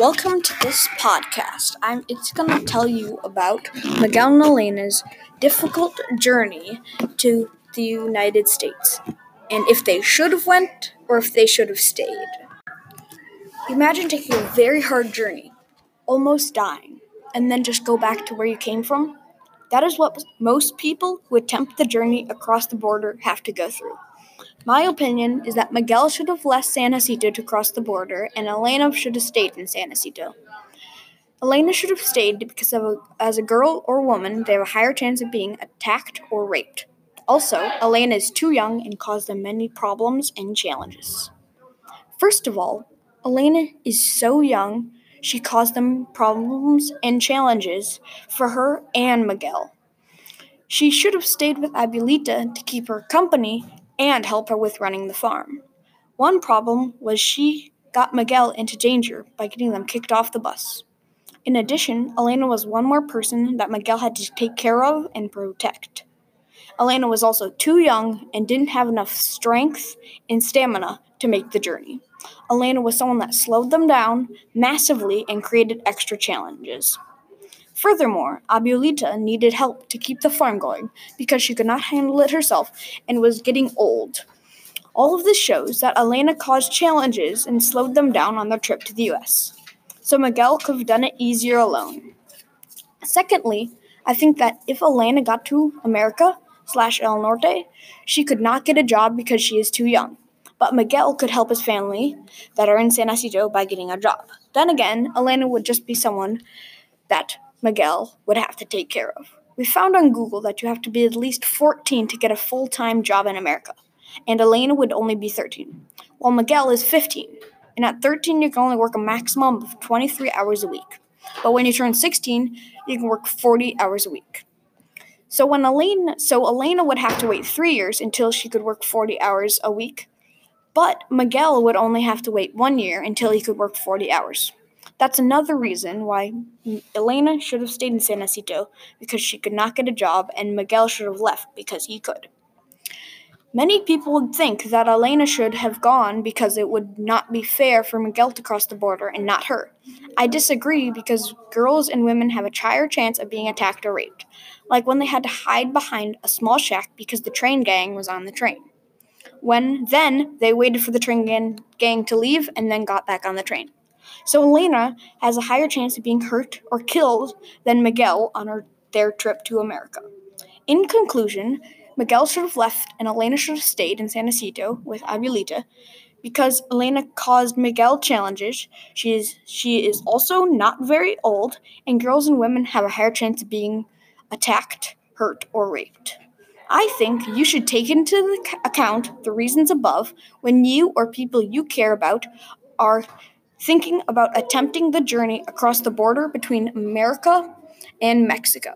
Welcome to this podcast. I'm it's going to tell you about Miguel and Elena's difficult journey to the United States and if they should have went or if they should have stayed. Imagine taking a very hard journey, almost dying, and then just go back to where you came from. That is what most people who attempt the journey across the border have to go through. My opinion is that Miguel should have left San Jacinto to cross the border, and Elena should have stayed in San Jacinto. Elena should have stayed because of a, as a girl or woman, they have a higher chance of being attacked or raped. Also, Elena is too young and caused them many problems and challenges. First of all, Elena is so young, she caused them problems and challenges for her and Miguel. She should have stayed with Abuelita to keep her company and help her with running the farm. One problem was she got Miguel into danger by getting them kicked off the bus. In addition, Elena was one more person that Miguel had to take care of and protect. Elena was also too young and didn't have enough strength and stamina to make the journey. Elena was someone that slowed them down massively and created extra challenges. Furthermore, Abuelita needed help to keep the farm going because she could not handle it herself and was getting old. All of this shows that Elena caused challenges and slowed them down on their trip to the US. So Miguel could have done it easier alone. Secondly, I think that if Elena got to America slash El Norte, she could not get a job because she is too young. But Miguel could help his family that are in San Jacinto by getting a job. Then again, Elena would just be someone that Miguel would have to take care of. We found on Google that you have to be at least 14 to get a full time job in America, and Elena would only be 13, while Miguel is 15. And at 13, you can only work a maximum of 23 hours a week. But when you turn 16, you can work 40 hours a week. So when Elena, so Elena would have to wait three years until she could work 40 hours a week, but Miguel would only have to wait one year until he could work 40 hours. That's another reason why Elena should have stayed in San Jacinto because she could not get a job, and Miguel should have left because he could. Many people would think that Elena should have gone because it would not be fair for Miguel to cross the border and not her. I disagree because girls and women have a higher chance of being attacked or raped, like when they had to hide behind a small shack because the train gang was on the train. When then they waited for the train gang to leave and then got back on the train. So Elena has a higher chance of being hurt or killed than Miguel on her, their trip to America. In conclusion, Miguel should have left and Elena should have stayed in San Jacinto with Abuelita because Elena caused Miguel challenges. She is she is also not very old, and girls and women have a higher chance of being attacked, hurt, or raped. I think you should take into account the reasons above when you or people you care about are thinking about attempting the journey across the border between America and Mexico.